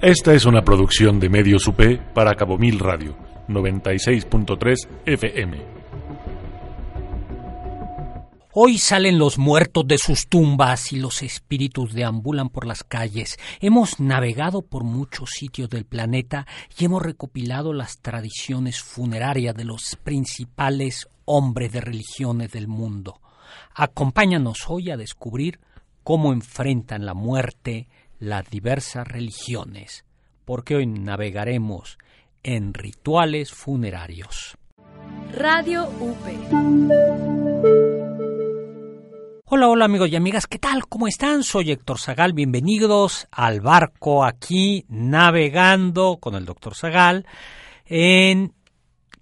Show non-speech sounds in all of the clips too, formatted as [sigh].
Esta es una producción de Medios UP para Cabo Mil Radio, 96.3 FM. Hoy salen los muertos de sus tumbas y los espíritus deambulan por las calles. Hemos navegado por muchos sitios del planeta y hemos recopilado las tradiciones funerarias de los principales hombres de religiones del mundo. Acompáñanos hoy a descubrir cómo enfrentan la muerte, las diversas religiones, porque hoy navegaremos en rituales funerarios. Radio UP. Hola, hola amigos y amigas, ¿qué tal? ¿Cómo están? Soy Héctor Zagal, bienvenidos al barco aquí navegando con el doctor Zagal en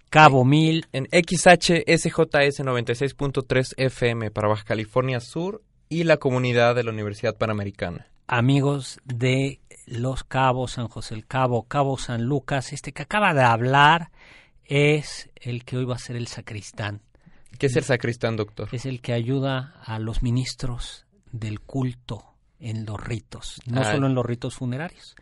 Cabo Mil. En XHSJS 96.3 FM para Baja California Sur y la comunidad de la Universidad Panamericana amigos de Los Cabos, San José el Cabo, Cabo San Lucas, este que acaba de hablar es el que hoy va a ser el sacristán. ¿Qué es el sacristán, doctor? Es el que ayuda a los ministros del culto en los ritos, no Ah. solo en los ritos funerarios.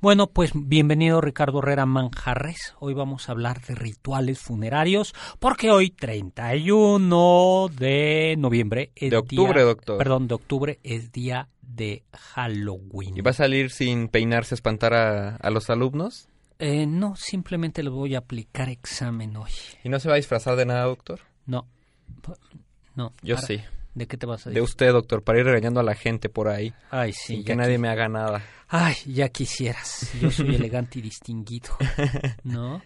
Bueno, pues bienvenido Ricardo Herrera Manjarres. Hoy vamos a hablar de rituales funerarios porque hoy 31 de noviembre es De octubre, día- doctor. Perdón, de octubre es día de Halloween. ¿Y va a salir sin peinarse a espantar a, a los alumnos? Eh, no, simplemente le voy a aplicar examen hoy. ¿Y no se va a disfrazar de nada, doctor? No. No. Yo para- sí. ¿De qué te vas a De decir? usted, doctor, para ir regañando a la gente por ahí. Ay, sí. sin que nadie me haga nada. Ay, ya quisieras. Yo soy [laughs] elegante y distinguido. [laughs] ¿No?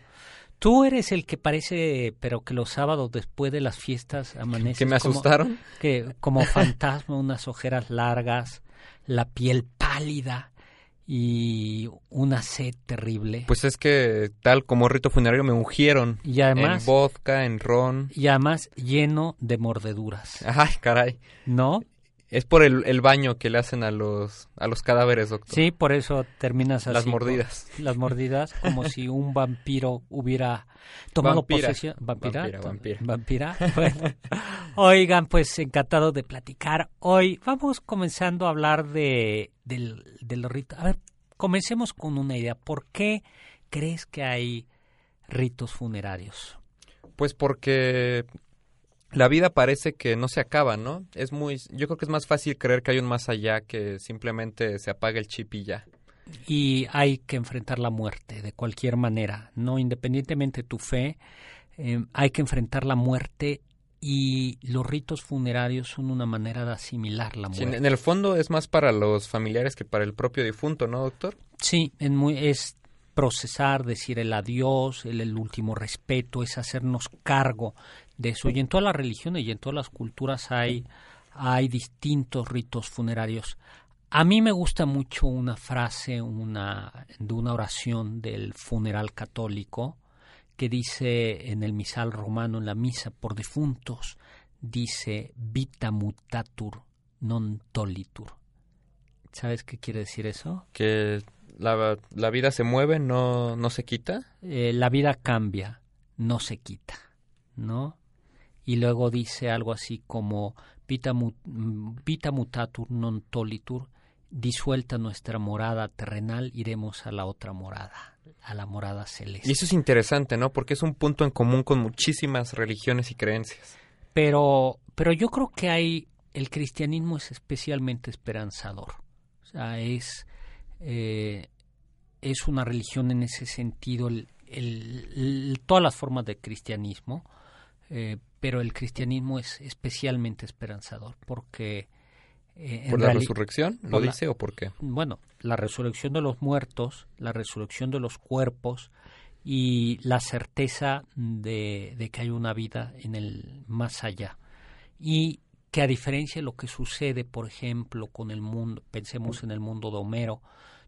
Tú eres el que parece, pero que los sábados después de las fiestas amanece. ¿Que me asustaron? que como fantasma, unas ojeras largas, la piel pálida y una sed terrible. Pues es que tal como rito funerario me ungieron. y además, En vodka, en ron. y además lleno de mordeduras. Ay, caray. ¿No? Es por el, el baño que le hacen a los, a los cadáveres, doctor. Sí, por eso terminas así. Las mordidas. Las mordidas, como si un vampiro hubiera tomado Vampira. posesión. ¿Vampira? Vampira, vampira. ¿Vampira? [laughs] Bueno. Oigan, pues encantado de platicar. Hoy vamos comenzando a hablar de, del, del rito. A ver, comencemos con una idea. ¿Por qué crees que hay ritos funerarios? Pues porque la vida parece que no se acaba, ¿no? Es muy, yo creo que es más fácil creer que hay un más allá que simplemente se apaga el chip y ya. y hay que enfrentar la muerte de cualquier manera, no independientemente de tu fe, eh, hay que enfrentar la muerte y los ritos funerarios son una manera de asimilar la Sí, muerte. en el fondo es más para los familiares que para el propio difunto, ¿no, doctor? Sí, en muy, es procesar, decir el adiós, el, último respeto, es hacernos cargo de eso. Y en todas las religiones y en todas las culturas hay, hay distintos ritos funerarios. A mí me gusta mucho una frase una, de una oración del funeral católico que dice en el misal romano, en la misa por difuntos, dice vita mutatur non tolitur. ¿Sabes qué quiere decir eso? Que la, la vida se mueve, no, no se quita. eh, la vida cambia, no se quita, ¿no? Y luego dice algo así como vita, mu- mm, vita mutatur non tolitur, disuelta nuestra morada terrenal, iremos a la otra morada, a la morada celeste. Y eso es interesante, ¿no? Porque es un punto en común con muchísimas religiones y creencias. Pero, pero yo creo que hay, el cristianismo es especialmente esperanzador. O sea, es, eh, es una religión en ese sentido, el- el- el- todas las formas de cristianismo, eh, pero el cristianismo es especialmente esperanzador porque... eh, ¿Por la resurrección? ¿Lo la- dice o por qué? bueno, la resurrección de los muertos, la resurrección de los cuerpos y la certeza de, de que hay una vida en el más allá. Y que a diferencia de lo que sucede, por ejemplo, con el mundo, pensemos en el mundo de Homero,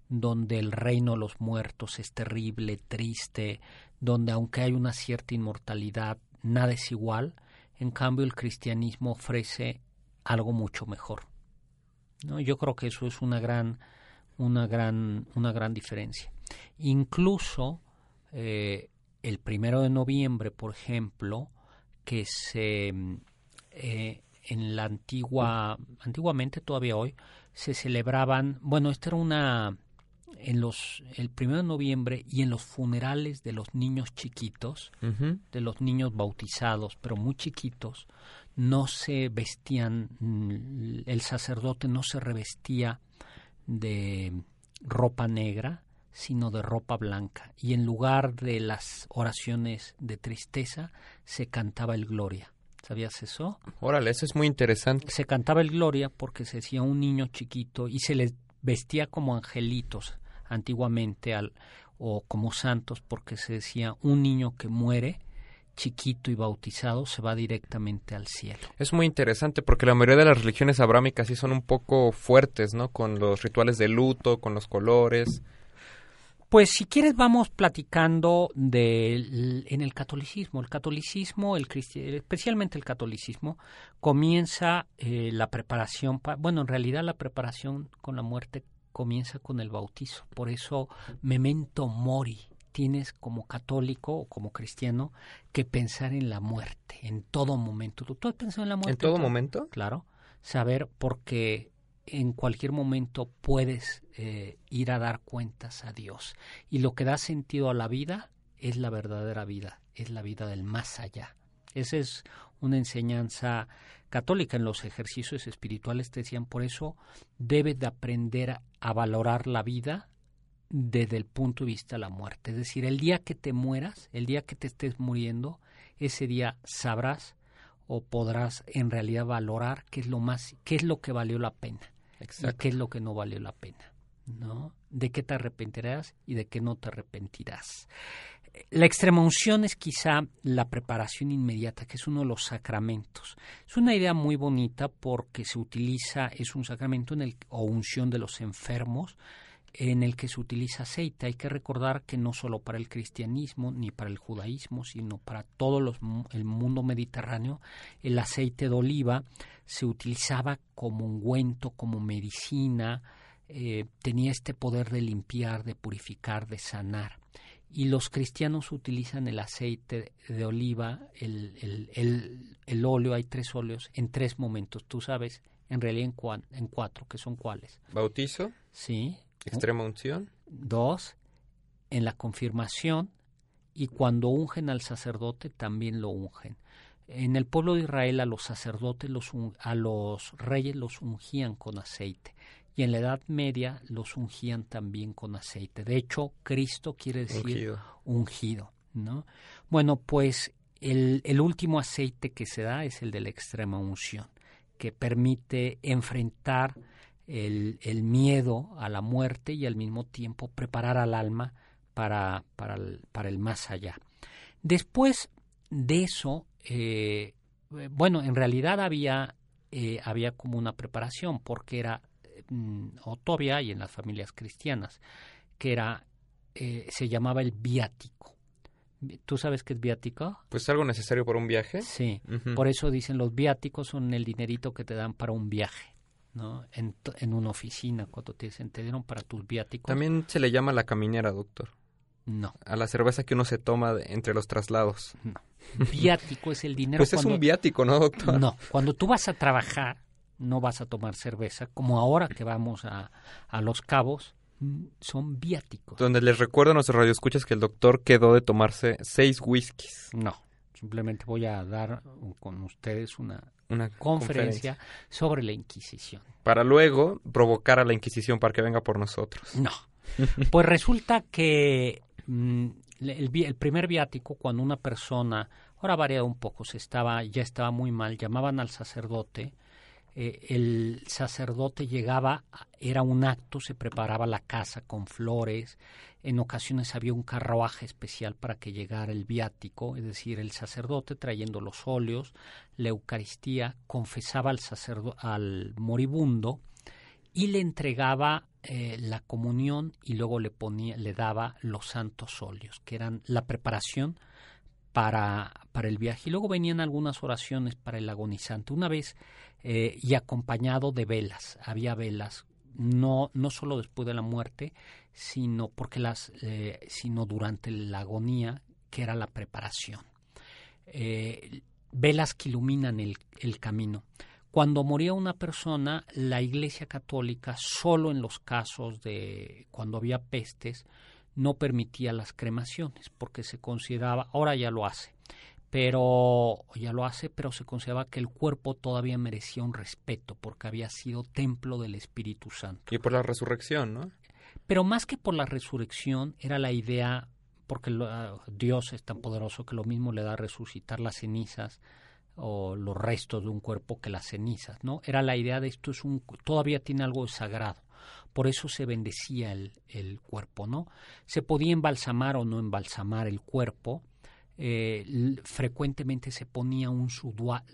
donde el reino de los muertos es terrible, triste, donde aunque hay una cierta inmortalidad, nada es igual, en cambio el cristianismo ofrece algo mucho mejor. ¿no? Yo creo que eso es una gran, una gran, una gran diferencia. Incluso eh, el primero de noviembre, por ejemplo, que se eh, en la antigua, antiguamente todavía hoy, se celebraban, bueno, esta era una en los el primero de noviembre y en los funerales de los niños chiquitos, de los niños bautizados, pero muy chiquitos, no se vestían, mm, el sacerdote no se revestía de ropa negra, sino de ropa blanca. Y en lugar de las oraciones de tristeza, se cantaba el Gloria. ¿Sabías eso? Órale, eso es muy interesante. Se cantaba el Gloria porque se decía un niño chiquito y se les vestía como angelitos antiguamente al, o como santos porque se decía un niño que muere chiquito y bautizado se va directamente al cielo. Es muy interesante porque la mayoría de las religiones abrámicas sí son un poco fuertes, ¿no? Con los rituales de luto, con los colores. Pues si quieres vamos platicando del en el catolicismo. El catolicismo, el especialmente el catolicismo, comienza eh, la preparación, pa- bueno, en realidad la preparación con la muerte comienza con el bautizo. Por eso memento mori. Tienes como católico o como cristiano que pensar en la muerte en todo momento. ¿Tú, has pensado en la muerte? ¿En todo Tú- momento? Claro, saber porque en cualquier momento puedes eh, ir a dar cuentas a Dios. Y lo que da sentido a la vida es la verdadera vida, es la vida del más allá. Esa es una enseñanza católica en los ejercicios espirituales. Te decían, por eso debes de aprender a, a valorar la vida desde el punto de vista de la muerte. Es decir, el día que te mueras, el día que te estés muriendo, ese día sabrás o podrás en realidad valorar qué es lo más, qué es lo que valió la pena y qué es lo que no valió la pena, ¿no? De qué te arrepentirás y de qué no te arrepentirás. La extrema unción es quizá la preparación inmediata, que es uno de los sacramentos. Es una idea muy bonita porque se utiliza, es un sacramento en el, o unción de los enfermos, en el que se utiliza aceite. Hay que recordar que no solo para el cristianismo ni para el judaísmo, sino para todo los el mundo mediterráneo, el aceite de oliva se utilizaba como ungüento, como medicina, eh, tenía este poder de limpiar, de purificar, de sanar. Y los cristianos utilizan el aceite de oliva, el, el, el, el óleo, hay tres óleos, en tres momentos. Tú sabes, en realidad en, cuan- en cuatro, que son cuáles. Bautizo, Sí. Extrema unción. Dos, en la confirmación y cuando ungen al sacerdote también lo ungen. En el pueblo de Israel a los sacerdotes, los, a los reyes los ungían con aceite y en la Edad Media los ungían también con aceite. De hecho, Cristo quiere decir Ungido. ungido, ¿no? Bueno, pues el, el último aceite que se da es el de la extrema unción, que permite enfrentar el, el miedo a la muerte y al mismo tiempo preparar al alma para, para, el, para el más allá. Después de eso, eh, bueno, en realidad había, eh, había como una preparación, porque era, mm, o todavía hay en las familias cristianas, que era, eh, se llamaba el viático. ¿Tú sabes qué es viático? Pues algo necesario para un viaje. Sí. Por eso dicen los viáticos son el dinerito que te dan para un viaje, ¿no? En, en una oficina, cuando te dicen, te dieron para tus viáticos. También se le llama la caminera, doctor. No, A la cerveza que uno se toma de- entre los traslados. no. Viático es el dinero Pues es un viático, ¿no, doctor? No, cuando tú vas a trabajar, no vas a tomar cerveza, como ahora que vamos a, a Los Cabos, mm, son viáticos. Donde les recuerdo a nuestros radioescuchas que el doctor quedó de tomarse seis whiskies. No, simplemente voy a dar con ustedes una Una conferencia sobre la Inquisición. Para luego provocar a la Inquisición para que venga por nosotros. No. [laughs] Pues resulta que mm, el, el primer viático, cuando una persona, ahora ha variado un poco, se estaba, ya estaba muy mal, llamaban al sacerdote, eh, el sacerdote llegaba, era un acto, se preparaba la casa con flores, en ocasiones había un carruaje especial para que llegara el viático, es decir, el sacerdote trayendo los óleos, la Eucaristía, confesaba al, sacerdo- al moribundo y le entregaba eh, la comunión y luego le ponía, le daba los santos óleos, que eran la preparación para, para el viaje. Y luego venían algunas oraciones para el agonizante. Una vez eh, y acompañado de velas, había velas, no, no solo después de la muerte, sino porque las, eh, sino durante la agonía, que era la preparación. Eh, velas que iluminan el, el camino. Cuando moría una persona, la Iglesia Católica, solo en los casos de cuando había pestes, no permitía las cremaciones, porque se consideraba, ahora ya lo hace, pero ya lo hace, pero se consideraba que el cuerpo todavía merecía un respeto, porque había sido templo del Espíritu Santo. Y por la resurrección, ¿no? Pero más que por la resurrección, era la idea, porque Dios es tan poderoso que lo mismo le da a resucitar las cenizas o los restos de un cuerpo que las cenizas, ¿no? Era la idea de esto es un todavía tiene algo de sagrado. Por eso se bendecía el, el cuerpo, ¿no? Se podía embalsamar o no embalsamar el cuerpo. Eh, frecuentemente se ponía un,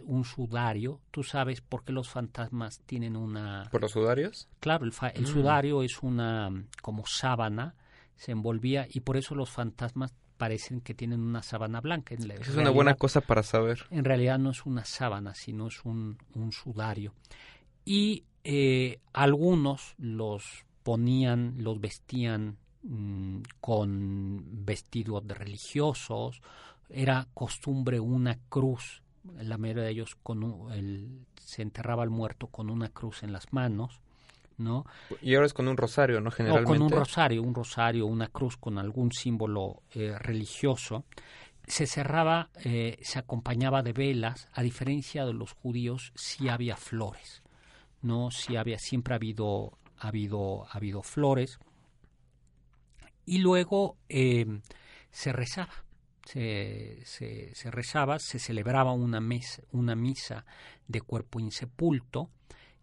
un sudario. ¿Tú sabes por qué los fantasmas tienen una... ¿Por los sudarios? Claro, el, el mm. sudario es una como sábana, se envolvía y por eso los fantasmas parecen que tienen una sábana blanca. es una buena cosa para saber. En realidad no es una sábana, sino es un, un sudario. Y eh, algunos los ponían, los vestían mm, con vestidos de religiosos, era costumbre una cruz, la mayoría de ellos con el, se enterraba al muerto con una cruz en las manos, ¿no? Y ahora es con un rosario, ¿no? Generalmente. O con un rosario, un rosario, una cruz con algún símbolo eh, religioso. Se cerraba, eh, se acompañaba de velas, a diferencia de los judíos, sí había flores, ¿no? Sí había, siempre ha habido, ha habido, ha habido flores. Y luego eh, se rezaba, se, se, se, rezaba, se celebraba una, mes, una misa de cuerpo insepulto,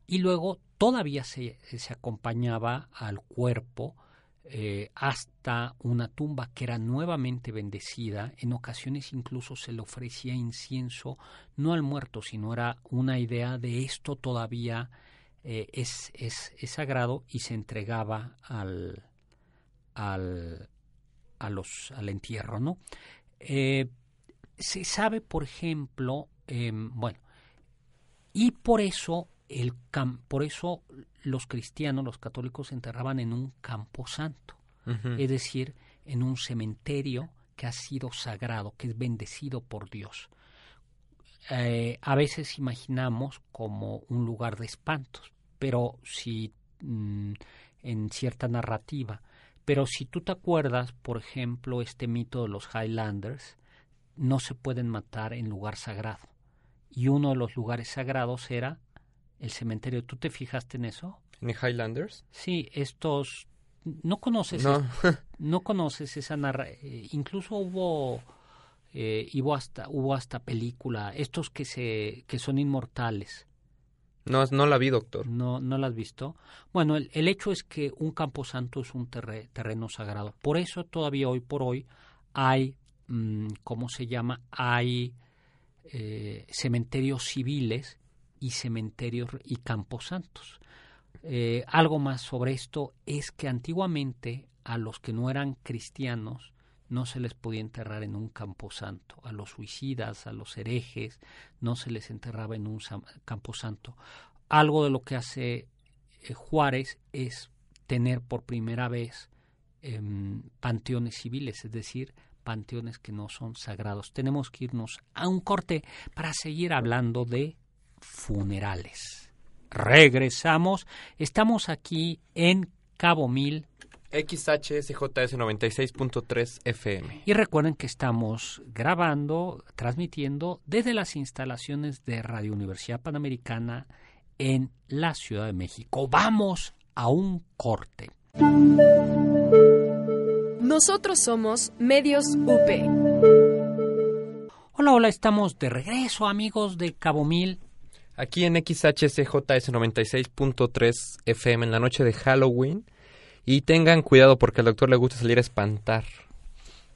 y luego todavía se, se acompañaba al cuerpo eh, hasta una tumba que era nuevamente bendecida. En ocasiones incluso se le ofrecía incienso, no al muerto, sino era una idea de esto todavía eh, es, es, es, sagrado y se entregaba al, al, a los, al entierro. ¿no? Eh, se sabe, por ejemplo, em, bueno, y por eso el por eso los cristianos, los católicos, se enterraban en un campo santo, es decir, en un cementerio que ha sido sagrado, que es bendecido por Dios. Eh, a veces imaginamos como un lugar de espantos, pero si mm, en cierta narrativa, pero si tú te acuerdas, por ejemplo, este mito de los Highlanders, no se pueden matar en lugar sagrado. Y uno de los lugares sagrados era el cementerio. ¿Tú te fijaste en eso? ¿En Highlanders? Sí, estos... No conoces, no, [laughs] no conoces esa narra... Eh, incluso hubo, eh, hubo hasta, hubo hasta película, estos que se, que son inmortales. No, no la vi, doctor. No, no la has visto. Bueno, el, el hecho es que un camposanto es un terreno sagrado. Por eso todavía hoy por hoy hay, mm, ¿cómo se llama? Hay eh, cementerios civiles y cementerios y camposantos. Eh, algo más sobre esto es que antiguamente a los que no eran cristianos no se les podía enterrar en un camposanto, a los suicidas, a los herejes, no se les enterraba en un camposanto. Algo de lo que hace eh, Juárez es tener por primera vez em, panteones civiles, es decir, panteones que no son sagrados. Tenemos que irnos a un corte para seguir hablando de funerales. Regresamos. Estamos aquí en Cabo Mil. XHSJS 96.3 FM. Y recuerden que estamos grabando, transmitiendo desde las instalaciones de Radio Universidad Panamericana en la Ciudad de México. Vamos a un corte. Nosotros somos Medios UP. Hola, hola, estamos de regreso amigos de Cabo Mil Aquí en XHCJS 96.3 FM en la noche de Halloween. Y tengan cuidado porque al doctor le gusta salir a espantar.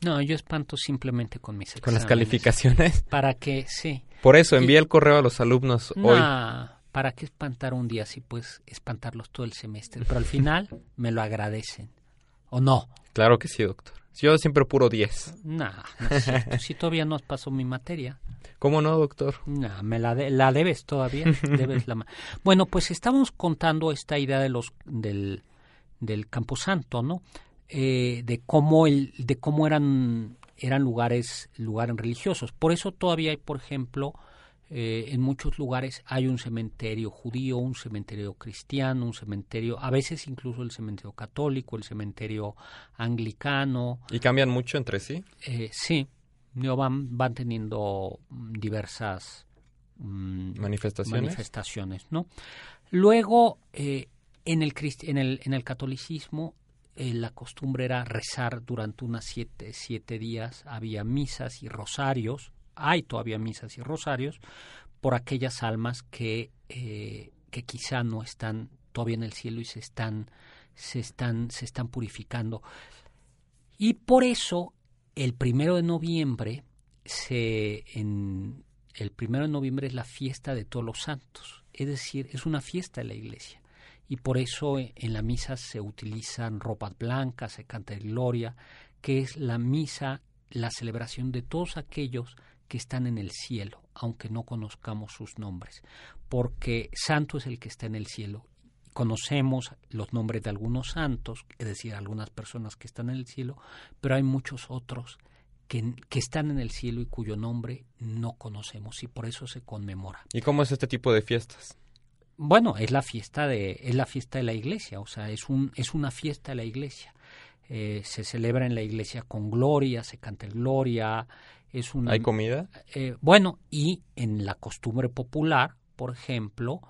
No, yo espanto simplemente con mis exámenes. ¿Con las calificaciones? [laughs] Para que, sí. Por eso, envíe el correo a los alumnos hoy. ¿Para qué espantar un día si puedes espantarlos todo el semestre? Pero al final [laughs] me lo agradecen. ¿O no? Claro que sí, doctor. Yo siempre puro 10. No, si todavía no pasó mi materia. ¿Cómo no, doctor? No, me la, la debes todavía. debes la bueno, pues estamos contando esta idea de los del, del Camposanto, ¿no? Eh, de cómo el, de cómo eran eran lugares lugares religiosos. Por eso todavía hay, por ejemplo, eh, en muchos lugares hay un cementerio judío, un cementerio cristiano, un cementerio, a veces incluso el cementerio católico, el cementerio anglicano. ¿Y cambian mucho entre sí? Eh, sí, van, van teniendo mm, diversas mm, manifestaciones. manifestaciones ¿no? Luego, eh, en, el, en, el, en el catolicismo, la costumbre era rezar durante unas siete, siete días, había misas y rosarios hay todavía misas y rosarios por aquellas almas que, eh, que quizá no están todavía en el cielo y se están, se están, se están purificando. Y por eso el primero de noviembre se el primero de noviembre es la fiesta de todos los santos, es decir, es una fiesta de la iglesia. Y por eso en la misa se utilizan ropas blancas, se canta el gloria, que es la misa, la celebración de todos aquellos que están en el cielo, aunque no conozcamos sus nombres, porque santo es el que está en el cielo. Conocemos los nombres de algunos santos, es decir, algunas personas que están en el cielo, pero hay muchos otros que, que, están en el cielo y cuyo nombre no conocemos y por eso se conmemora. ¿Y cómo es este tipo de fiestas? Bueno, es la fiesta de es la fiesta de la iglesia, o sea, es un es una fiesta de la iglesia. Eh, se celebra en la iglesia con gloria, se canta el gloria, ¿Hay comida? Eh, bueno, y en la costumbre popular, por ejemplo,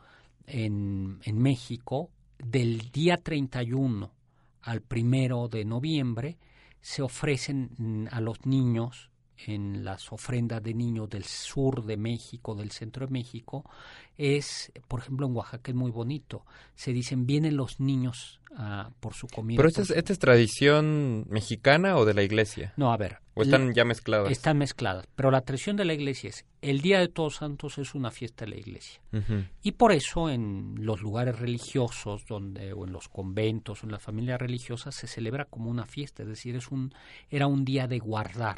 en, en México, del día 31 al primero de noviembre, se ofrecen mm, a los niños en las ofrendas de niños del sur de México, del centro de México, es, por ejemplo, en Oaxaca es muy bonito. Se dicen, vienen los niños uh, por su comida. ¿Pero esta es, esta es, tradición mexicana o de la iglesia? No, a ver. ¿O están ya mezcladas? Están mezcladas. Pero la tradición de la iglesia es, el Día de Todos Santos es una fiesta de la iglesia. Y por eso en los lugares religiosos, donde, o en los conventos, o en las familias religiosas, se celebra como una fiesta. Es decir, es un, era un día de guardar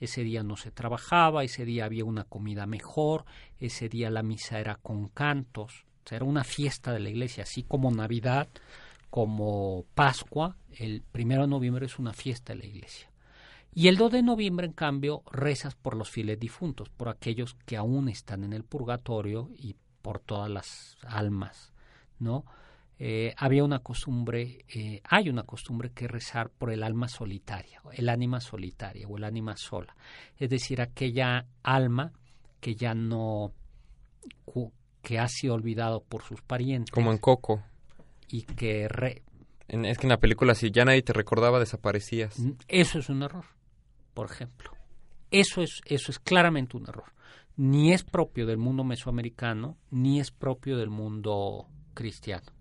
ese día no se trabajaba, ese día había una comida mejor, ese día la misa era con cantos, era una fiesta de la iglesia, así como Navidad, como Pascua, el primero de noviembre es una fiesta de la iglesia. Y el 2 de noviembre, en cambio, rezas por los fieles difuntos, por aquellos que aún están en el purgatorio y por todas las almas, ¿no? Eh, había una costumbre, eh, hay una costumbre que rezar por el alma solitaria, el ánima solitaria o el ánima sola, es decir, aquella alma que ya no, que ha sido olvidado por sus parientes. Como en Coco. Y que... es que en la película si ya nadie te recordaba desaparecías. Eso es un error, por ejemplo. Eso es, eso es claramente un error. Ni es propio del mundo mesoamericano, ni es propio del mundo cristiano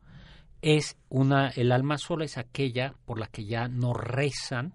es una, el alma sola es aquella por la que ya no rezan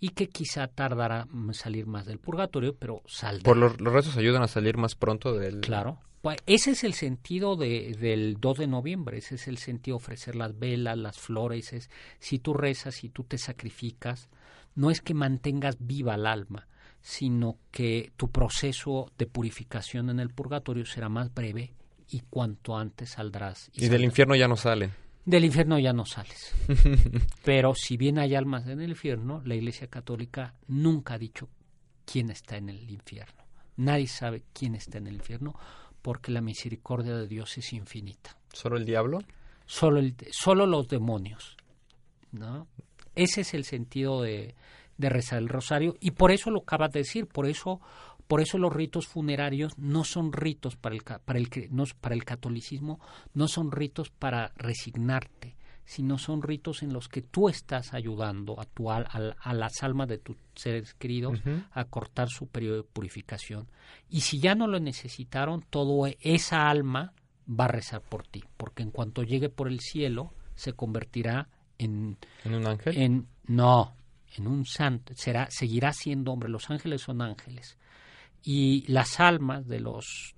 y que quizá tardará en salir más del purgatorio, pero saldrá. Por los, rezos ayudan a salir más pronto del... Claro. Pues ese es el sentido de, del 2 de noviembre, ese es el sentido de ofrecer las velas, las flores, es, si tú rezas, si tú te sacrificas, no es que mantengas viva el alma, sino que tu proceso de purificación en el purgatorio será más breve y cuanto antes saldrás. Y, del infierno ya no salen. Del infierno ya no sales. [laughs] Pero si bien hay almas en el infierno, la Iglesia Católica nunca ha dicho quién está en el infierno. Nadie sabe quién está en el infierno porque la misericordia de Dios es infinita. ¿Solo el diablo? Solo, el, solo los demonios. ¿no? Ese es el sentido de, de rezar el rosario y por eso lo acabas de decir, por eso por eso los ritos funerarios no son ritos para el, para el, no, para el catolicismo, no son ritos para resignarte, sino son ritos en los que tú estás ayudando a, tu, a, a las almas de tus seres queridos a cortar su periodo de purificación. Y si ya no lo necesitaron, todo esa alma va a rezar por ti, porque en cuanto llegue por el cielo, se convertirá en... ¿En un ángel? En, no, en un santo. Será, seguirá siendo hombre. Los ángeles son ángeles y las almas de los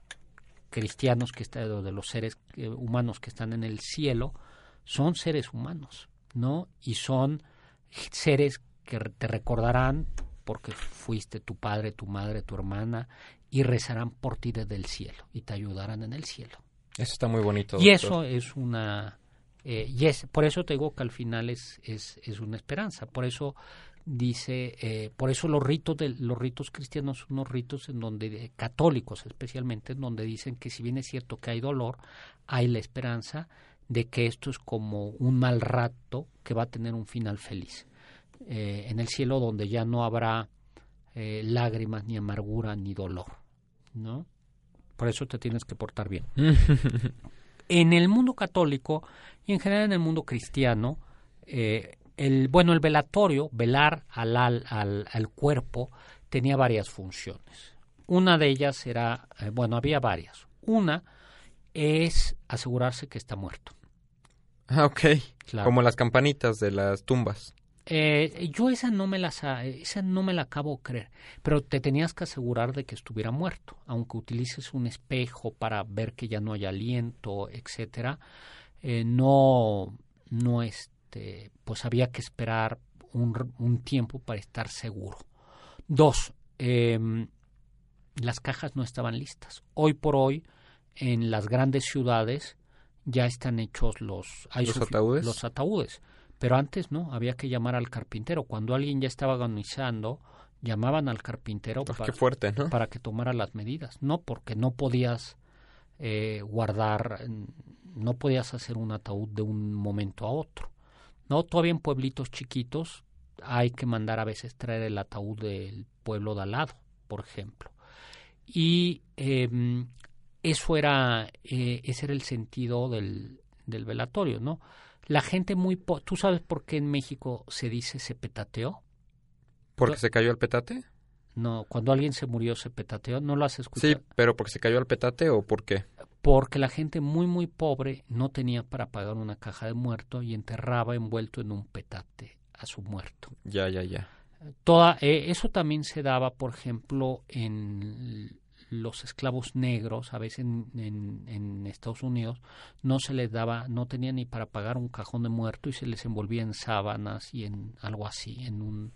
cristianos que están, de los seres eh, humanos que están en el cielo, son seres humanos, ¿no? Y son seres que te recordarán porque fuiste tu padre, tu madre, tu hermana, y rezarán por ti desde el cielo y te ayudarán en el cielo. Eso está muy bonito. Y eso es una... Eh, y es, por eso te digo que al final es, es, es una esperanza. Por eso dice, eh, por eso los ritos de los ritos cristianos son unos ritos en donde eh, católicos especialmente, en donde dicen que si bien es cierto que hay dolor, hay la esperanza de que esto es como un mal rato que va a tener un final feliz. Eh, en el cielo donde ya no habrá lágrimas, ni amargura, ni dolor, ¿no? Por eso te tienes que portar bien. [laughs] en el mundo católico y en general en el mundo cristiano, eh, el, bueno, el velatorio, velar al, al, al, cuerpo, tenía varias funciones. Una de ellas era, eh, bueno, había varias. Una es asegurarse que está muerto. [laughs] Ah, ok. Como las campanitas de las tumbas. Eh, yo esa no me la esa no me la acabo de creer, pero te tenías que asegurar de que estuviera muerto, aunque utilices un espejo para ver que ya no hay aliento, etcétera. Eh, no, no este, pues había que esperar un, un tiempo para estar seguro. Dos, em, las cajas no estaban listas. Hoy por hoy, en las grandes ciudades ya están hechos los, ataúdes. Los ataúdes pero antes no, había que llamar al carpintero. Cuando alguien ya estaba agonizando, llamaban al carpintero pues para, fuerte, para que tomara las medidas. No, porque no podías eh, guardar, no podías hacer un ataúd de un momento a otro. No, todavía en pueblitos chiquitos hay que mandar a veces traer el ataúd del pueblo de al lado, por ejemplo. Y eh, eso era, eh, ese era el sentido del, del velatorio, ¿no? la gente muy... ¿Tú sabes por qué en México se dice se petateó? ¿Porque se cayó el petate? No, cuando alguien se murió se petateó, ¿no lo has escuchado? Sí, pero ¿porque se cayó el petate o por qué? Porque la gente muy, muy pobre no tenía para pagar una caja de muerto y enterraba envuelto en un petate a su muerto. Ya, ya, ya. Toda, eh, eso también se daba, por ejemplo, en los esclavos negros, a veces en, en, Estados Unidos, no se les daba, no tenían ni para pagar un cajón de muerto y se les envolvía en sábanas y en algo así, en un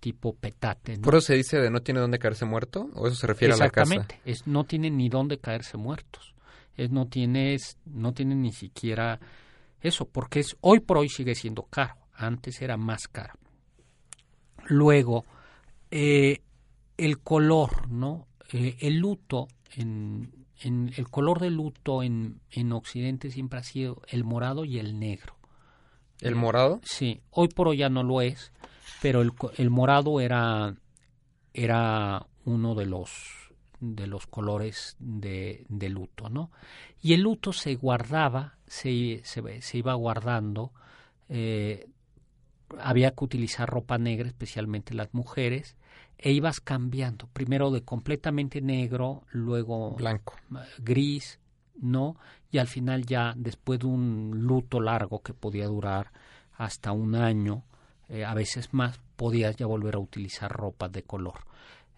tipo petate. ¿Por eso se dice de no tiene dónde caerse muerto? ¿O eso se refiere a la casa? Exactamente, no tienen ni dónde caerse muertos. Es, no, tienes, no tienen ni siquiera eso, porque es, hoy por hoy sigue siendo caro. Antes era más caro. Luego, eh, el color, ¿no? Eh, el luto, en, en, el color del luto en, en Occidente siempre ha sido el morado y el negro. ¿El morado? Sí, hoy por hoy ya no lo es, pero el, el morado era, era uno de los de los colores de, de, luto, ¿no? Y el luto se guardaba, se, se, se iba guardando, eh, había que utilizar ropa negra, especialmente las mujeres, e ibas cambiando, primero de completamente negro, luego blanco, gris, ¿no? Y al final ya después de un luto largo que podía durar hasta un año, eh, a veces más, podías ya volver a utilizar ropa de color.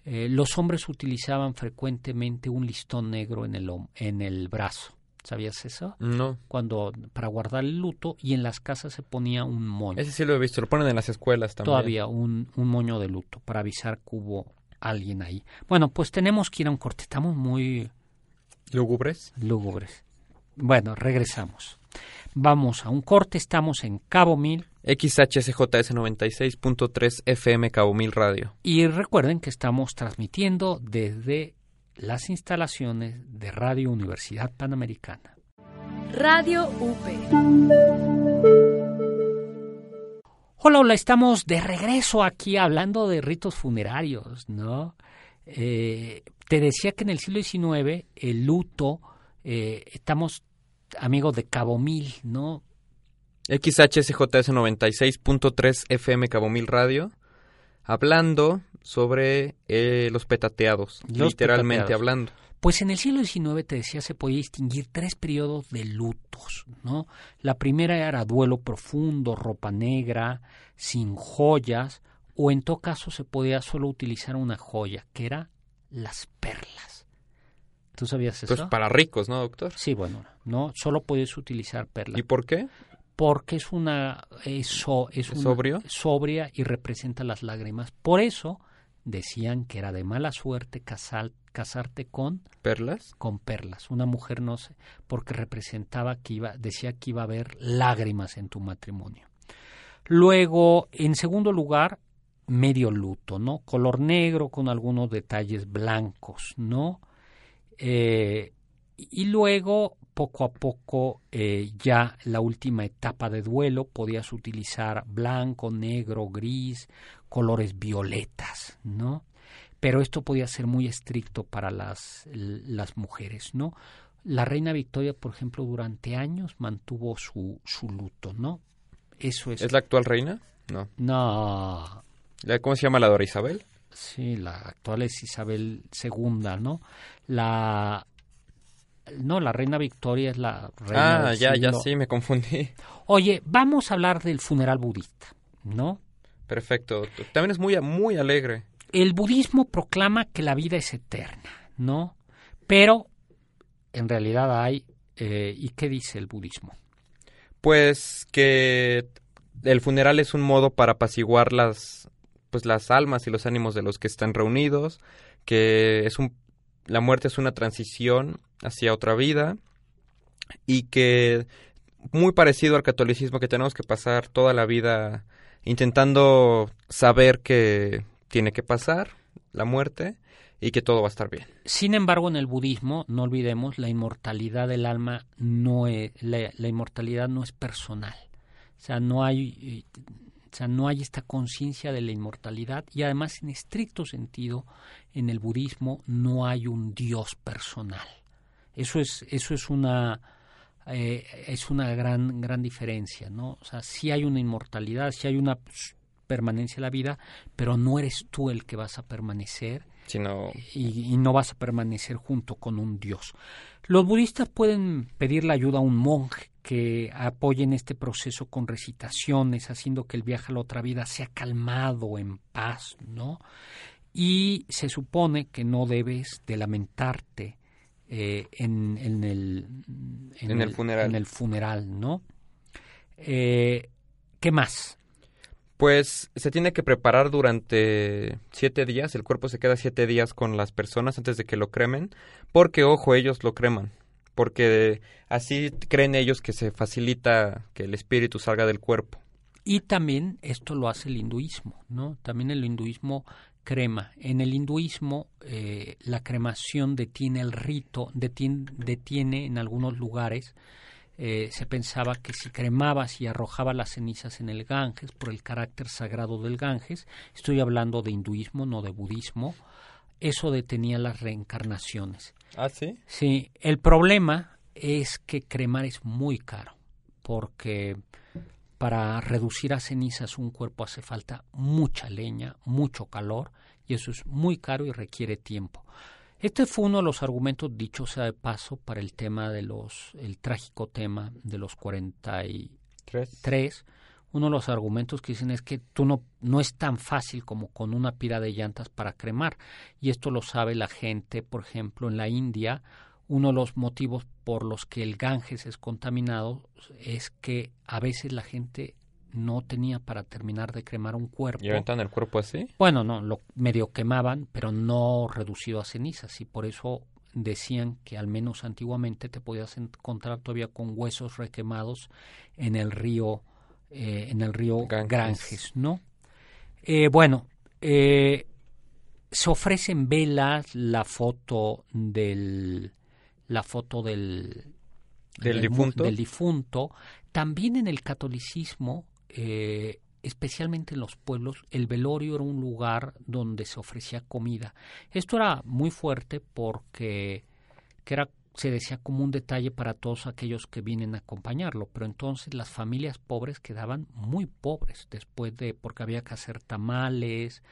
Eh, los hombres utilizaban frecuentemente un listón negro en el, en el brazo. ¿Sabías eso? No. Cuando, para guardar el luto, y en las casas se ponía un moño. Ese sí lo he visto, lo ponen en las escuelas también. Todavía un, un moño de luto para avisar que hubo alguien ahí. Bueno, pues tenemos que ir a un corte, estamos muy... Lúgubres. Lúgubres. Bueno, regresamos. Vamos a un corte, estamos en Cabo Mil. XHSJS 96.3 FM Cabo Mil Radio. Y recuerden que estamos transmitiendo desde las instalaciones de Radio Universidad Panamericana. Radio UP. Hola, hola, estamos de regreso aquí hablando de ritos funerarios, ¿no? Eh, te decía que en el siglo XIX el luto, eh, estamos amigos de Cabo Mil, ¿no? XHSJS 96.3 FM Cabo Mil Radio, hablando sobre eh, los petateados, literalmente hablando. Pues en el siglo XIX, te decía, se podía distinguir tres periodos de lutos, ¿no? La primera era duelo profundo, ropa negra, sin joyas, o en todo caso se podía solo utilizar una joya, que era las perlas. ¿Tú sabías eso? Pues para ricos, ¿no, doctor? Sí, bueno, no, solo podías utilizar perlas. ¿Y por qué? porque es una eso es, una, sobria y representa las lágrimas. Por eso decían que era de mala suerte casar, casarte con perlas, con perlas. Una mujer no sé, porque representaba que iba, decía que iba a haber lágrimas en tu matrimonio. Luego, en segundo lugar, medio luto, ¿no? Color negro con algunos detalles blancos, ¿no? Eh, y luego, poco a poco, eh, ya la última etapa de duelo, podías utilizar blanco, negro, gris, colores violetas, ¿no? Pero esto podía ser muy estricto para las, las mujeres, ¿no? La reina Victoria, por ejemplo, durante años mantuvo su, su luto, ¿no? Eso es. ¿Es la actual reina? No. No. ¿Cómo se llama la Dora Isabel? Sí, la actual es Isabel II, ¿no? La no, la reina Victoria es la reina. Ah, ya, ya sí, me confundí. Oye, vamos a hablar del funeral budista, ¿no? Perfecto. También es muy, muy alegre. El budismo proclama que la vida es eterna, ¿no? Pero en realidad hay. Eh, ¿Y qué dice el budismo? Pues que el funeral es un modo para apaciguar las, pues las almas y los ánimos de los que están reunidos, que es un, la muerte es una transición hacia otra vida y que muy parecido al catolicismo que tenemos que pasar toda la vida intentando saber que tiene que pasar la muerte y que todo va a estar bien. Sin embargo, en el budismo, no olvidemos, la inmortalidad del alma no es, la, inmortalidad no es personal. O sea, no hay, o sea, no hay esta conciencia de la inmortalidad y además, en estricto sentido, en el budismo no hay un Dios personal. Eso es, eso es una, eh, es una gran, gran diferencia, ¿no? O sea, sí hay una inmortalidad, sí hay una permanencia en la vida, pero no eres tú el que vas a permanecer Sino... y, no vas a permanecer junto con un dios. Los budistas pueden pedirle ayuda a un monje que apoye en este proceso con recitaciones, haciendo que el viaje a la otra vida sea calmado, en paz, ¿no? Y se supone que no debes de lamentarte eh, en, en, el, en, el, funeral. En el funeral, ¿no? Eh, ¿Qué más? Pues se tiene que preparar durante siete días, el cuerpo se queda siete días con las personas antes de que lo cremen, porque ojo, ellos lo creman, porque así creen ellos que se facilita que el espíritu salga del cuerpo. Y también esto lo hace el hinduismo, ¿no? También el hinduismo crema. En el hinduismo eh, la cremación detiene el rito, detiene, detiene en algunos lugares. Eh, se pensaba que si cremabas y arrojabas las cenizas en el Ganges, por el carácter sagrado del Ganges, estoy hablando de hinduismo, no de budismo, eso detenía las reencarnaciones. ¿Ah, sí? Sí, el problema es que cremar es muy caro, porque para reducir a cenizas un cuerpo hace falta mucha leña, mucho calor, y eso es muy caro y requiere tiempo. Este fue uno de los argumentos, dicho sea de paso, para el tema de los, el trágico tema de los 43. Uno de los argumentos que dicen es que tú no, no es tan fácil como con una pira de llantas para cremar. Y esto lo sabe la gente, por ejemplo, en la India, uno de los motivos por los que el Ganges es contaminado es que a veces la gente no tenía para terminar de cremar un cuerpo. ¿Y el cuerpo así? Bueno, no, lo medio quemaban, pero no reducido a cenizas y por eso decían que al menos antiguamente te podías encontrar todavía con huesos requemados en el río eh, en el río Ganges, ¿no? Eh, bueno, eh, se ofrecen velas, la foto del la foto del, ¿Del, difunto? del difunto. También en el catolicismo, eh, especialmente en los pueblos, el velorio era un lugar donde se ofrecía comida. Esto era muy fuerte porque que era, se decía como un detalle para todos aquellos que vienen a acompañarlo, pero entonces las familias pobres quedaban muy pobres después de, porque había que hacer tamales,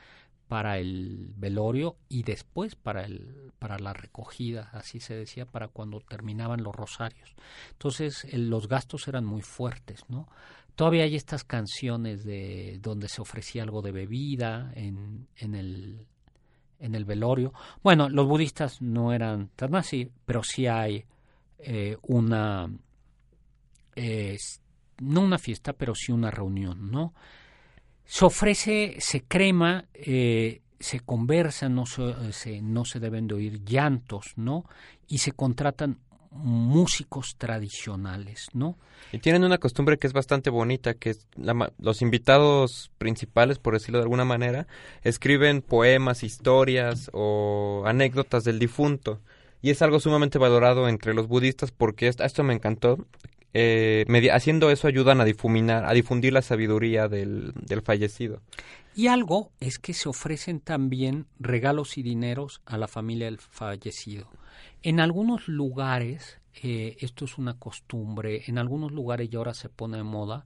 para el velorio y después para el para la recogida así se decía para cuando terminaban los rosarios entonces los gastos eran muy fuertes no todavía hay estas canciones de donde se ofrecía algo de bebida en, en el en el velorio bueno los budistas no eran tan así pero sí hay eh, una eh, no una fiesta pero sí una reunión no se ofrece, se crema, eh, se conversa, no se, no se deben de oír llantos, ¿no? Y se contratan músicos tradicionales, ¿no? Y tienen una costumbre que es bastante bonita, que los invitados principales, por decirlo de alguna manera, escriben poemas, historias o anécdotas del difunto. Y es algo sumamente valorado entre los budistas porque esto, me encantó. Eh, haciendo eso ayudan a difuminar, a difundir la sabiduría del, del fallecido. Y algo es que se ofrecen también regalos y dineros a la familia del fallecido. En algunos lugares, eh, esto es una costumbre, en algunos lugares y ahora se pone de moda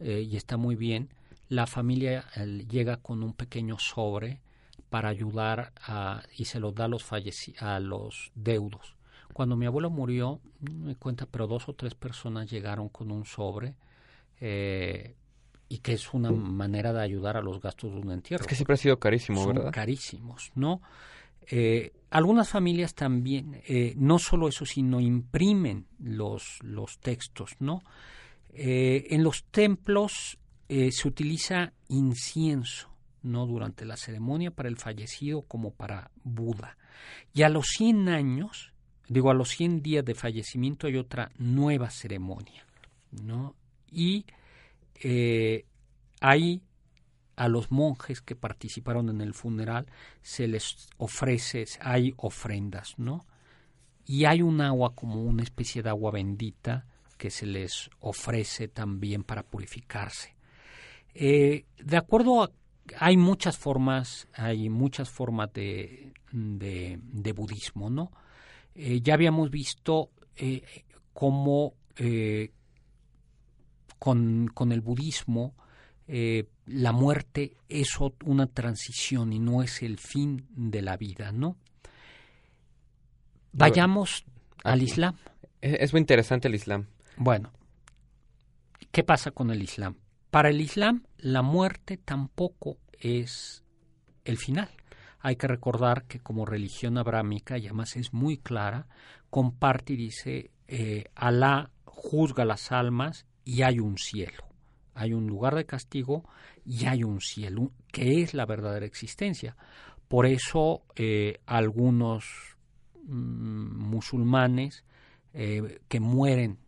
eh, y está muy bien, la familia llega con un pequeño sobre para ayudar a, y se lo da a los, a los deudos. Cuando mi abuelo murió, no me cuenta, pero dos o tres personas llegaron con un sobre eh, y que es una manera de ayudar a los gastos de un entierro. Es que siempre ha sido carísimo, Son ¿verdad? carísimos, ¿no? Eh, algunas familias también, eh, no solo eso, sino imprimen los, los textos, ¿no? Eh, en los templos se utiliza incienso, ¿no? Durante la ceremonia para el fallecido como para Buda. Y a los 100 años, digo, a los 100 días de fallecimiento hay otra nueva ceremonia, ¿no? Y hay a los monjes que participaron en el funeral se les ofrece, hay ofrendas, ¿no? Y hay un agua como una especie de agua bendita que se les ofrece también para purificarse. Eh, de acuerdo a, hay muchas formas, hay muchas formas de, de, budismo, ¿no? Eh, ya habíamos visto eh, cómo con, con el budismo la muerte es una transición y no es el fin de la vida, ¿no? Vayamos al Islam. Es muy interesante el Islam. Bueno, ¿qué pasa con el Islam? Para el Islam, la muerte tampoco es el final. Hay que recordar que como religión abrámica, y además es muy clara, comparte y dice, eh, Alá juzga las almas y hay un cielo hay un lugar de castigo y hay un cielo, que es la verdadera existencia. Por eso eh, algunos mm, musulmanes eh, que mueren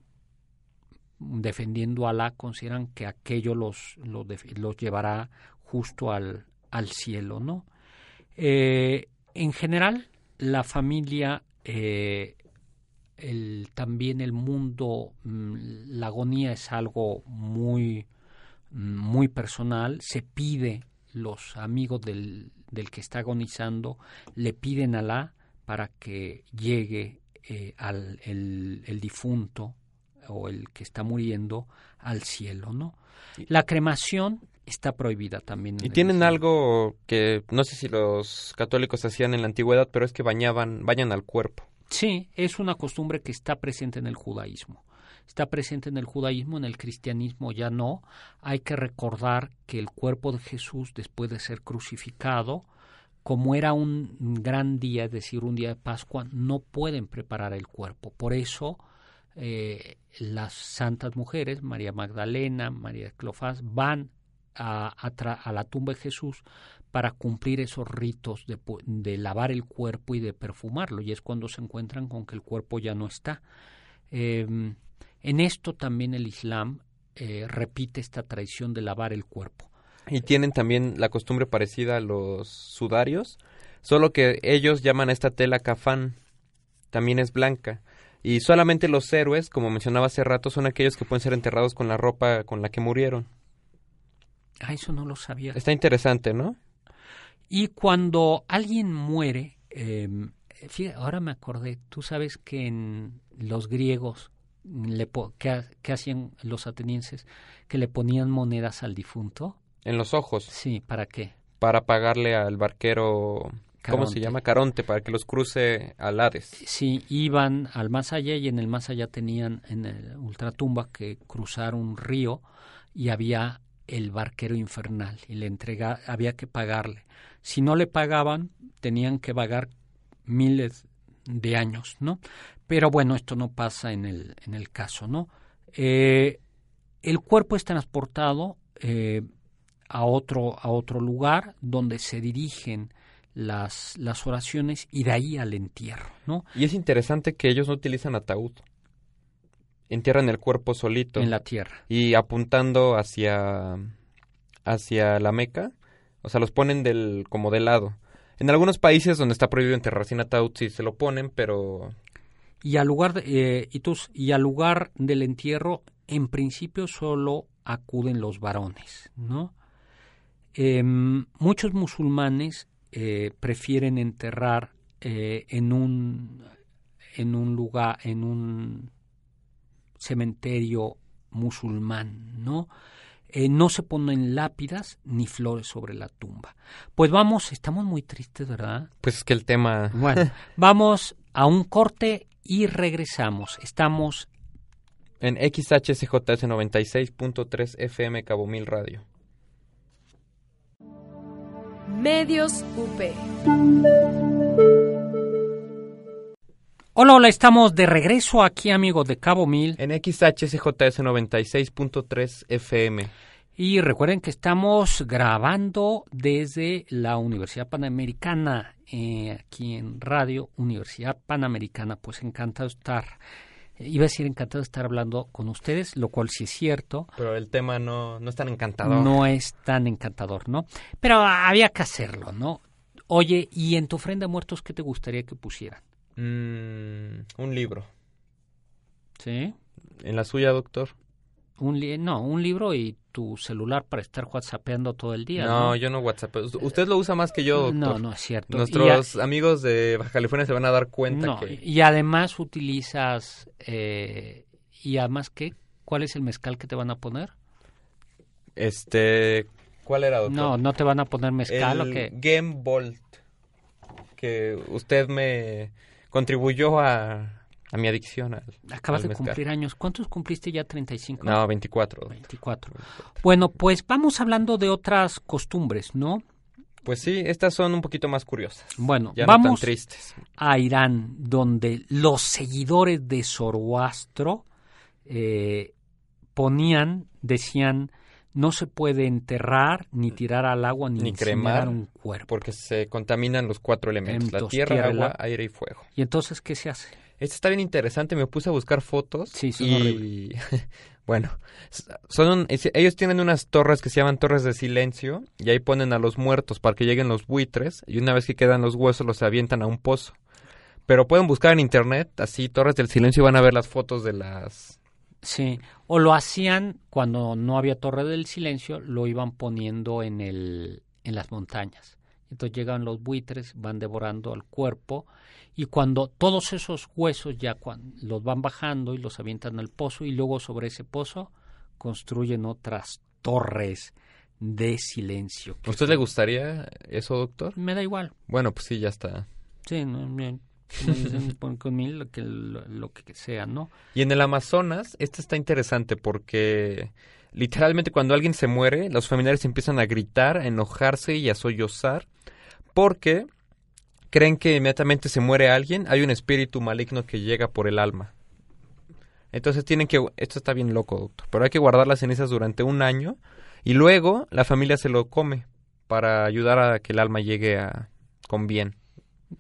defendiendo a Alá consideran que aquello los, los, llevará justo al, al cielo, ¿no? Eh, en general, la familia también el mundo, mm, la agonía es algo muy muy personal, se pide, los amigos del, del que está agonizando le piden a Alá para que llegue eh, al el, difunto o el que está muriendo al cielo, ¿no? La cremación está prohibida también. Y tienen algo que no sé si los católicos hacían en la antigüedad, pero es que bañaban, bañan al cuerpo. Sí, es una costumbre que está presente en el judaísmo está presente en el judaísmo, en el cristianismo ya no. Hay que recordar que el cuerpo de Jesús, después de ser crucificado, como era un gran día, es decir, un día de Pascua, no pueden preparar el cuerpo. Por eso eh, las santas mujeres, María Magdalena, María Clofás, van a, a, la tumba de Jesús para cumplir esos ritos de, de, lavar el cuerpo y de perfumarlo. Y es cuando se encuentran con que el cuerpo ya no está. Eh, en esto también el Islam eh, repite esta tradición de lavar el cuerpo. Y tienen también la costumbre parecida a los sudarios, solo que ellos llaman a esta tela kafán, también es blanca. Y solamente los héroes, como mencionaba hace rato, son aquellos que pueden ser enterrados con la ropa con la que murieron. Ah, eso no lo sabía. Está interesante, ¿no? Y cuando alguien muere, eh, ahora me acordé, tú sabes que en los griegos le ¿qué, hacían los atenienses? Que le ponían monedas al difunto. En los ojos. Sí, ¿para qué? Para pagarle al barquero, ¿cómo se llama? Caronte, para que los cruce al Hades. Sí, iban al más allá y en el más allá tenían en el ultratumba que cruzar un río y había el barquero infernal y le entrega, había que pagarle. Si no le pagaban, tenían que pagar miles de años, ¿no? Pero bueno, esto no pasa en el, en el caso, ¿no? Eh, el cuerpo es transportado eh, a, otro, a otro lugar donde se dirigen las, las oraciones y de ahí al entierro, ¿no? Y es interesante que ellos no utilizan ataúd. Entierran el cuerpo solito. En la tierra. Y apuntando hacia, hacia la Meca, o sea, los ponen del, como de lado. En algunos países donde está prohibido enterrar sin ataúd sí se lo ponen, pero... Y al lugar, eh, y, y al lugar del entierro, en principio solo acuden los varones, ¿no? Em, muchos musulmanes eh, prefieren enterrar eh, en un en un lugar en un cementerio musulmán, ¿no? Eh, no se ponen lápidas ni flores sobre la tumba. Pues vamos, estamos muy tristes, ¿verdad? Pues es que el tema. Bueno, vamos a un corte y regresamos. Estamos en XHCJS 96.3 FM Cabo Mil Radio. Medios UP. Hola, hola, estamos de regreso aquí, amigos de Cabo Mil. En XHCJS 96.3 FM. Y recuerden que estamos grabando desde la Universidad Panamericana, eh, aquí en Radio Universidad Panamericana. Pues encantado estar Iba a decir encantado de estar hablando con ustedes, lo cual sí es cierto. Pero el tema no, no es tan encantador. No es tan encantador, ¿no? Pero había que hacerlo, ¿no? Oye, ¿y en tu ofrenda a muertos qué te gustaría que pusieran? Mm, un libro. ¿Sí? ¿En la suya, doctor? Un no, un libro y tu celular para estar whatsappeando todo el día. No, yo no whatsapp. Usted lo usa más que yo, doctor. No, no es cierto. Nuestros amigos de Baja California se van a dar cuenta no, que... Y además utilizas... Eh, y además, ¿qué? ¿Cuál es el mezcal que te van a poner? Este... ¿Cuál era, doctor? No, no te van a poner mezcal el o qué? Game Bolt. Que usted me contribuyó a a mi adicción al Acabas de cumplir años. ¿Cuántos cumpliste ya? ¿35? No, 24. 24. Bueno, pues vamos hablando de otras costumbres, ¿no? Pues sí, estas son un poquito más curiosas. Bueno, ya vamos no tan tristes. a Irán, donde los seguidores de Zoroastro eh, ponían, decían, no se puede enterrar, ni tirar al agua, ni, ni cremar un cuerpo. Porque se contaminan los cuatro elementos, la tierra, tierra, agua, aire y fuego. ¿Y entonces qué se hace? Esto está bien interesante, me puse a buscar fotos. Sí, son y [laughs] bueno, son ellos tienen unas torres que se llaman torres de silencio y ahí ponen a los muertos para que lleguen los buitres y una vez que quedan los huesos los avientan a un pozo. Pero pueden buscar en internet, así torres del silencio y van a ver las fotos de las Sí, o lo hacían cuando no había torre del silencio, lo iban poniendo en el en las montañas. Entonces llegan los buitres, van devorando al cuerpo y cuando todos esos huesos ya los van bajando y los avientan al pozo y luego sobre ese pozo construyen otras torres de silencio. ¿A usted le gustaría eso, doctor? Me da igual. Bueno, pues sí, ya está. Sí, no, me, [laughs] conmigo lo que, lo, que sea, ¿no? Y en el Amazonas, esto está interesante porque literalmente cuando alguien se muere, los familiares empiezan a gritar, a enojarse y a sollozar porque creen que inmediatamente se muere alguien, hay un espíritu maligno que llega por el alma. Entonces tienen que, esto está bien loco, doctor, pero hay que guardar las cenizas durante un año y luego la familia se lo come para ayudar a que el alma llegue a, con bien.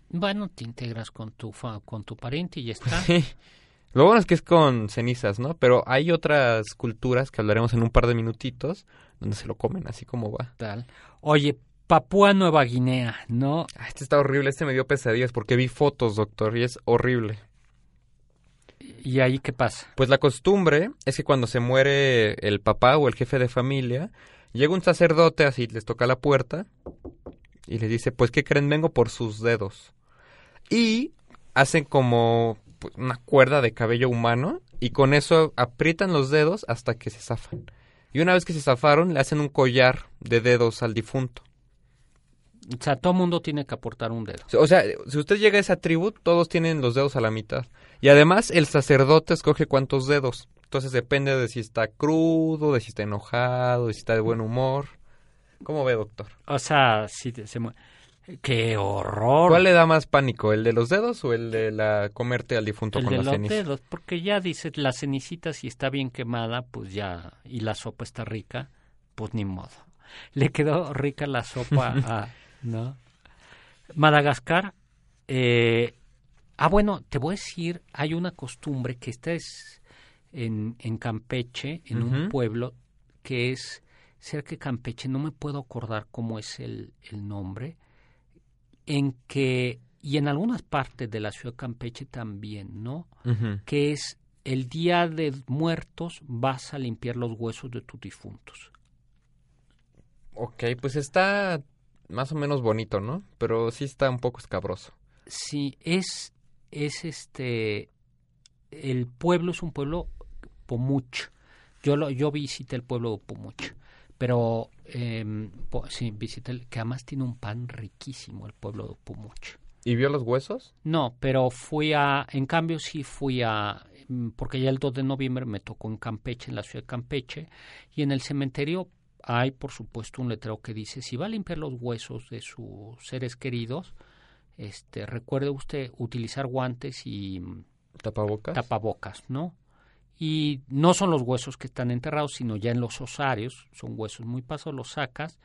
Bueno, te integras con tu con tu pariente y ya está. [laughs] Lo bueno es que es con cenizas, ¿no? Pero hay otras culturas que hablaremos en un par de minutitos donde se lo comen, así como va. Tal. Oye, Papúa Nueva Guinea, ¿no? Ah, este está horrible, este me dio pesadillas porque vi fotos, doctor, y es horrible. ¿Y ahí qué pasa? Pues la costumbre es que cuando se muere el papá o el jefe de familia, llega un sacerdote así, les toca la puerta y le dice, pues ¿qué creen? Vengo por sus dedos. Y hacen como una cuerda de cabello humano y con eso aprietan los dedos hasta que se zafan. Y una vez que se zafaron, le hacen un collar de dedos al difunto. O sea, todo mundo tiene que aportar un dedo. O sea, si usted llega a esa tribu, todos tienen los dedos a la mitad. Y además, el sacerdote escoge cuántos dedos. Entonces depende de si está crudo, de si está enojado, de si está de buen humor. ¿Cómo ve, doctor? O sea, si se ¡Qué horror! ¿Cuál le da más pánico, el de los dedos o el de la comerte al difunto el con de los dedos, porque ya dice la cenicita si está bien quemada, pues ya, y la sopa está rica, pues ni modo. [laughs] Le quedó rica la sopa [laughs] a ¿no? Madagascar. eh, ah, bueno, te voy a decir, hay una costumbre que esta es en, en Campeche, en un pueblo que es cerca de Campeche, no me puedo acordar cómo es el, el nombre, en que, y en algunas partes de la ciudad de Campeche también, ¿no? Que es el día de muertos vas a limpiar los huesos de tus difuntos. Ok, pues está más o menos bonito, ¿no? Pero sí está un poco escabroso. Sí, es, es este, el pueblo es un pueblo Pomuch. Yo lo, yo visité el pueblo de Pomuch, pero em, po- sí, visité el, que además tiene un pan riquísimo el pueblo de Pomuch. ¿Y vio los huesos? No, pero fui a, en cambio sí fui a, mm, porque ya el 2 de noviembre me tocó en Campeche, en la ciudad de Campeche, y en el cementerio hay, por supuesto, un letrero que dice, si va a limpiar los huesos de sus seres queridos, este, recuerde usted utilizar guantes y mm, ¿Tapabocas? tapabocas, ¿no? Y no son los huesos que están enterrados, sino ya en los osarios, son huesos muy pasados, los sacas,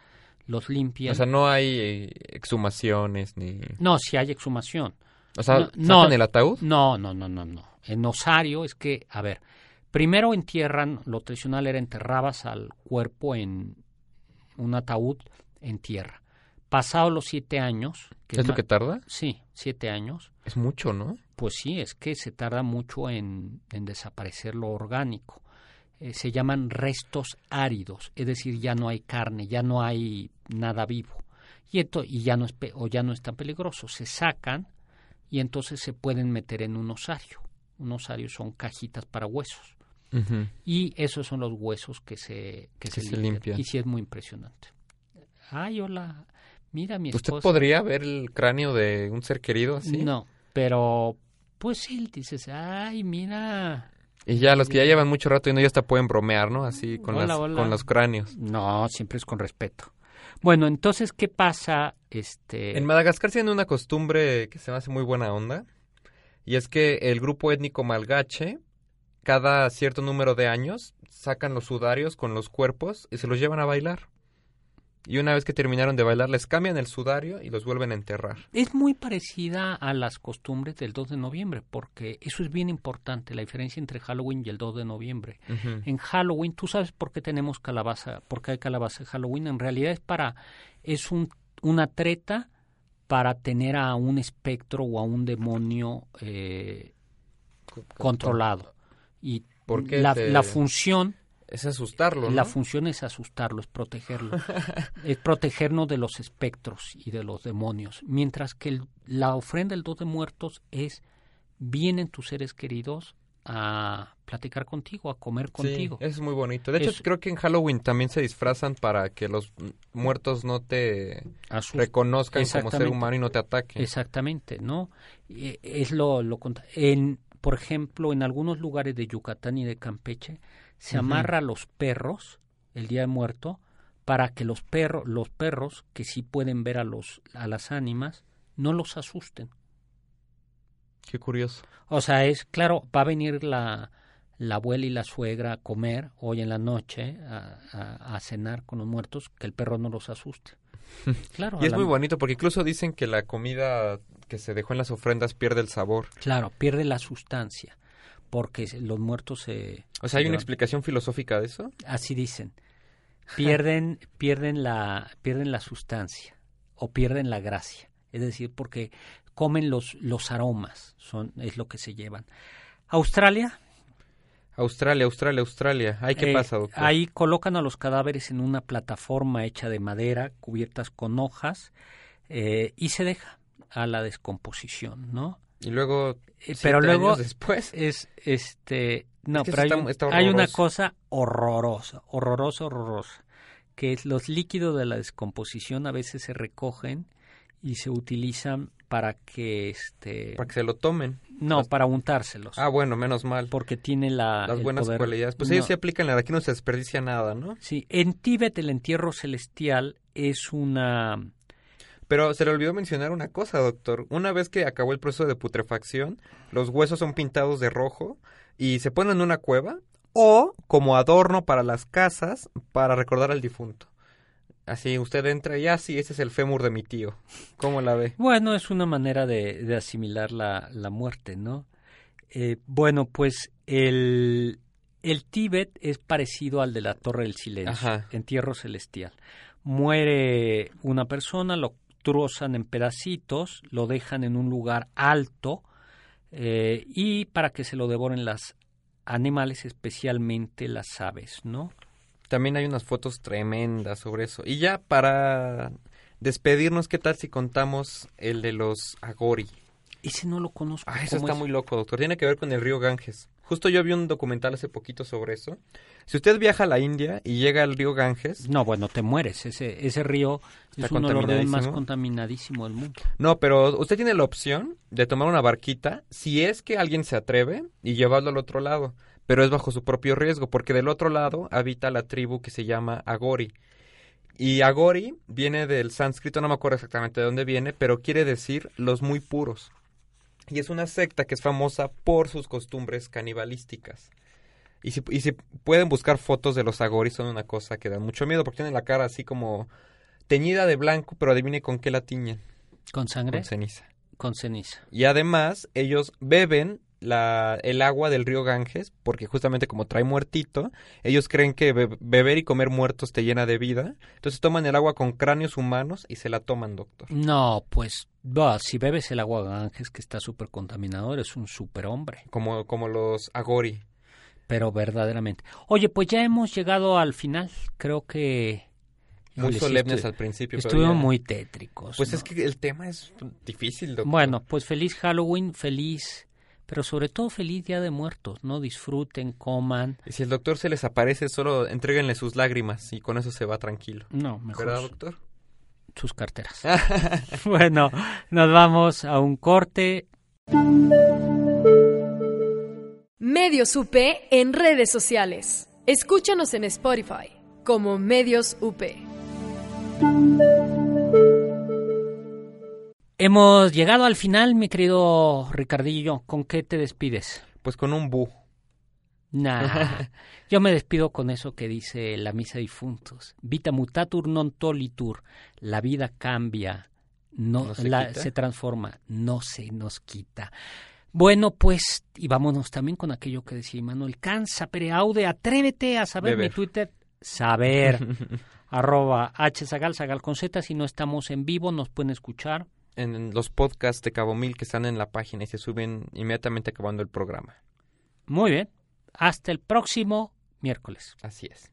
los limpian. o sea, no hay eh, exhumaciones ni... no, si hay exhumación. O sea, No, ¿sacan no. el ataúd? No, no, no, no, no. En osario es que, a ver, primero entierran, lo tradicional era enterrabas al cuerpo en un ataúd en tierra. Pasados los siete años, que ¿Es lo que tarda? sí, siete años, Es mucho, ¿no? pues sí, es que se tarda mucho en, en desaparecer lo orgánico. Eh, se llaman restos áridos, es decir, ya no hay carne, ya no hay nada vivo. Y, ento- y ya no es pe- o ya no es tan peligroso. Se sacan y entonces se pueden meter en un osario. Un osario son cajitas para huesos. Y esos son los huesos que se, que Que se, se limpian. limpian. Y sí es muy impresionante. Ay, hola. Mira mi ¿Usted esposa. podría ver el cráneo de un ser querido así? No, pero pues sí, dices, ay, mira. Y ya, los que ya llevan mucho rato y no ya hasta pueden bromear, ¿no? Así con, Hola, las, hola. con los cráneos. No, siempre es con respeto. Bueno, entonces, ¿qué pasa? Este, En Madagascar tienen una costumbre que se me hace muy buena onda. Y es que el grupo étnico malgache, cada cierto número de años, sacan los sudarios con los cuerpos y se los llevan a bailar. Y una vez que terminaron de bailar, les cambian el sudario y los vuelven a enterrar. es muy parecida a las costumbres del 2 de noviembre, porque eso es bien importante, la diferencia entre Halloween y el 2 de noviembre. En Halloween, ¿tú sabes por qué tenemos calabaza? ¿Por qué hay calabaza en Halloween? En realidad es para, es un, una treta para tener a un espectro o a un demonio eh, controlado. Y ¿Por qué la, te- la función Es asustarlo, ¿no? La función es asustarlo, es protegerlo. [laughs] es protegernos de los espectros y de los demonios. Mientras que el- la ofrenda del dos de muertos es vienen tus seres queridos a platicar contigo, a comer contigo. es muy bonito. De hecho, Es- creo que en Halloween también se disfrazan para que los muertos no te reconozcan como ser humano y no te ataquen. Exactamente, ¿no? Eh, Es lo, lo en por ejemplo, en algunos lugares de Yucatán y de Campeche se amarra a los perros el día de muerto para que los perros, los perros que sí pueden ver a los a las ánimas no los asusten. Qué curioso. O sea, es claro, va a venir la la abuela y la suegra a comer hoy en la noche a, a- a cenar con los muertos, que el perro no los asuste. [laughs] Claro, Y es la- muy bonito porque incluso dicen que la comida que se dejó en las ofrendas pierde el sabor. Claro, pierde la sustancia, porque los muertos se... O sea, ¿hay una explicación filosófica de eso? Así dicen. Pierden, [laughs] pierden, la, pierden la sustancia o pierden la gracia. Es decir, porque comen los, los aromas, son, es lo que se llevan. Australia, Australia, Australia, Australia. Ay, ¿qué eh, pasa, doctor? ahí colocan a los cadáveres en una plataforma hecha de madera, cubiertas con hojas, eh, y se deja a la descomposición, ¿no? Y luego, Eh, pero luego después, es este no Es que pero hay, eso está- un- está hay una cosa horrorosa horrorosa horrorosa que es los líquidos de la descomposición a veces se recogen y se utilizan para que este para que se lo tomen. no para untárselos Ah, bueno, menos mal. porque tiene la Las buenas poder- cualidades. Pues No, ellos sí aplican la de aquí no se desperdicia nada, ¿no? sí en Tíbet el entierro celestial es una Pero se le olvidó mencionar una cosa, doctor. Una vez que acabó el proceso de putrefacción, los huesos son pintados de rojo y se ponen en una cueva o como adorno para las casas para recordar al difunto. Así, usted entra y así, ese es el fémur de mi tío. ¿Cómo la ve? Bueno, es una manera de, de asimilar la, la, muerte, ¿no? Eh, bueno, pues el, el Tíbet es parecido al de la Torre del Silencio, Ajá. entierro celestial. Muere una persona, lo trozan en pedacitos, lo dejan en un lugar alto eh, y para que se lo devoren las animales, especialmente las aves, ¿no? También hay unas fotos tremendas sobre eso. Y ya para despedirnos, ¿qué tal si contamos el de los Agori? Ese no lo conozco. Ah, eso está es? muy loco, doctor. Tiene que ver con el río Ganges. Justo yo vi un documental hace poquito sobre eso. Si usted viaja a la India y llega al río Ganges... No, bueno, te mueres. Ese, ese río es uno de los más contaminadísimo del mundo. No, pero usted tiene la opción de tomar una barquita si es que alguien se atreve y llevarlo al otro lado. Pero es bajo su propio riesgo, porque del otro lado habita la tribu que se llama Agori. Y Agori viene del sánscrito, no me acuerdo exactamente de dónde viene, pero quiere decir los muy puros. Y es una secta que es famosa por sus costumbres canibalísticas. Y si, y si pueden buscar fotos de los Agori, son una cosa que da mucho miedo, porque tienen la cara así como teñida de blanco, pero adivine con qué la tiñen. ¿Con sangre? Con ceniza. Con ceniza. Y además, ellos beben la, el agua del río Ganges, porque justamente como trae muertito, ellos creen que be beber y comer muertos te llena de vida. Entonces toman el agua con cráneos humanos y se la toman, doctor. No, pues bah, si bebes el agua Ganges, que está súper contaminado, eres un superhombre. Como, como los Agori. Pero verdaderamente. Oye, pues ya hemos llegado al final. Creo que... Muy solemnes al principio. Estuvimos muy tétricos. Pues ¿no? es que el tema es difícil, doctor. Bueno, pues feliz Halloween, feliz pero sobre todo feliz Día de Muertos, ¿no? Disfruten, coman. Y si el doctor se les aparece, solo entréguenle sus lágrimas y con eso se va tranquilo. No, mejor. ¿Verdad, doctor? Sus carteras. [laughs] bueno, nos vamos a un corte. Medios UP en redes sociales. Escúchanos en Spotify como Medios UP. Hemos llegado al final, mi querido Ricardillo. ¿Con qué te despides? Pues con un bu. Nah, [laughs] yo me despido con eso que dice la misa de difuntos. Vita mutatur non tolitur. La vida cambia, no, ¿No se, la, se transforma, no se nos quita. Bueno, pues, y vámonos también con aquello que decía Manuel. Cansa, pereaude, atrévete a saber Beber. mi Twitter. Saber. [laughs] arroba hzagal, sagal con z. Si no estamos en vivo, nos pueden escuchar en los podcasts de Cabo Mil que están en la página y se suben inmediatamente acabando el programa. Muy bien. Hasta el próximo miércoles. Así es.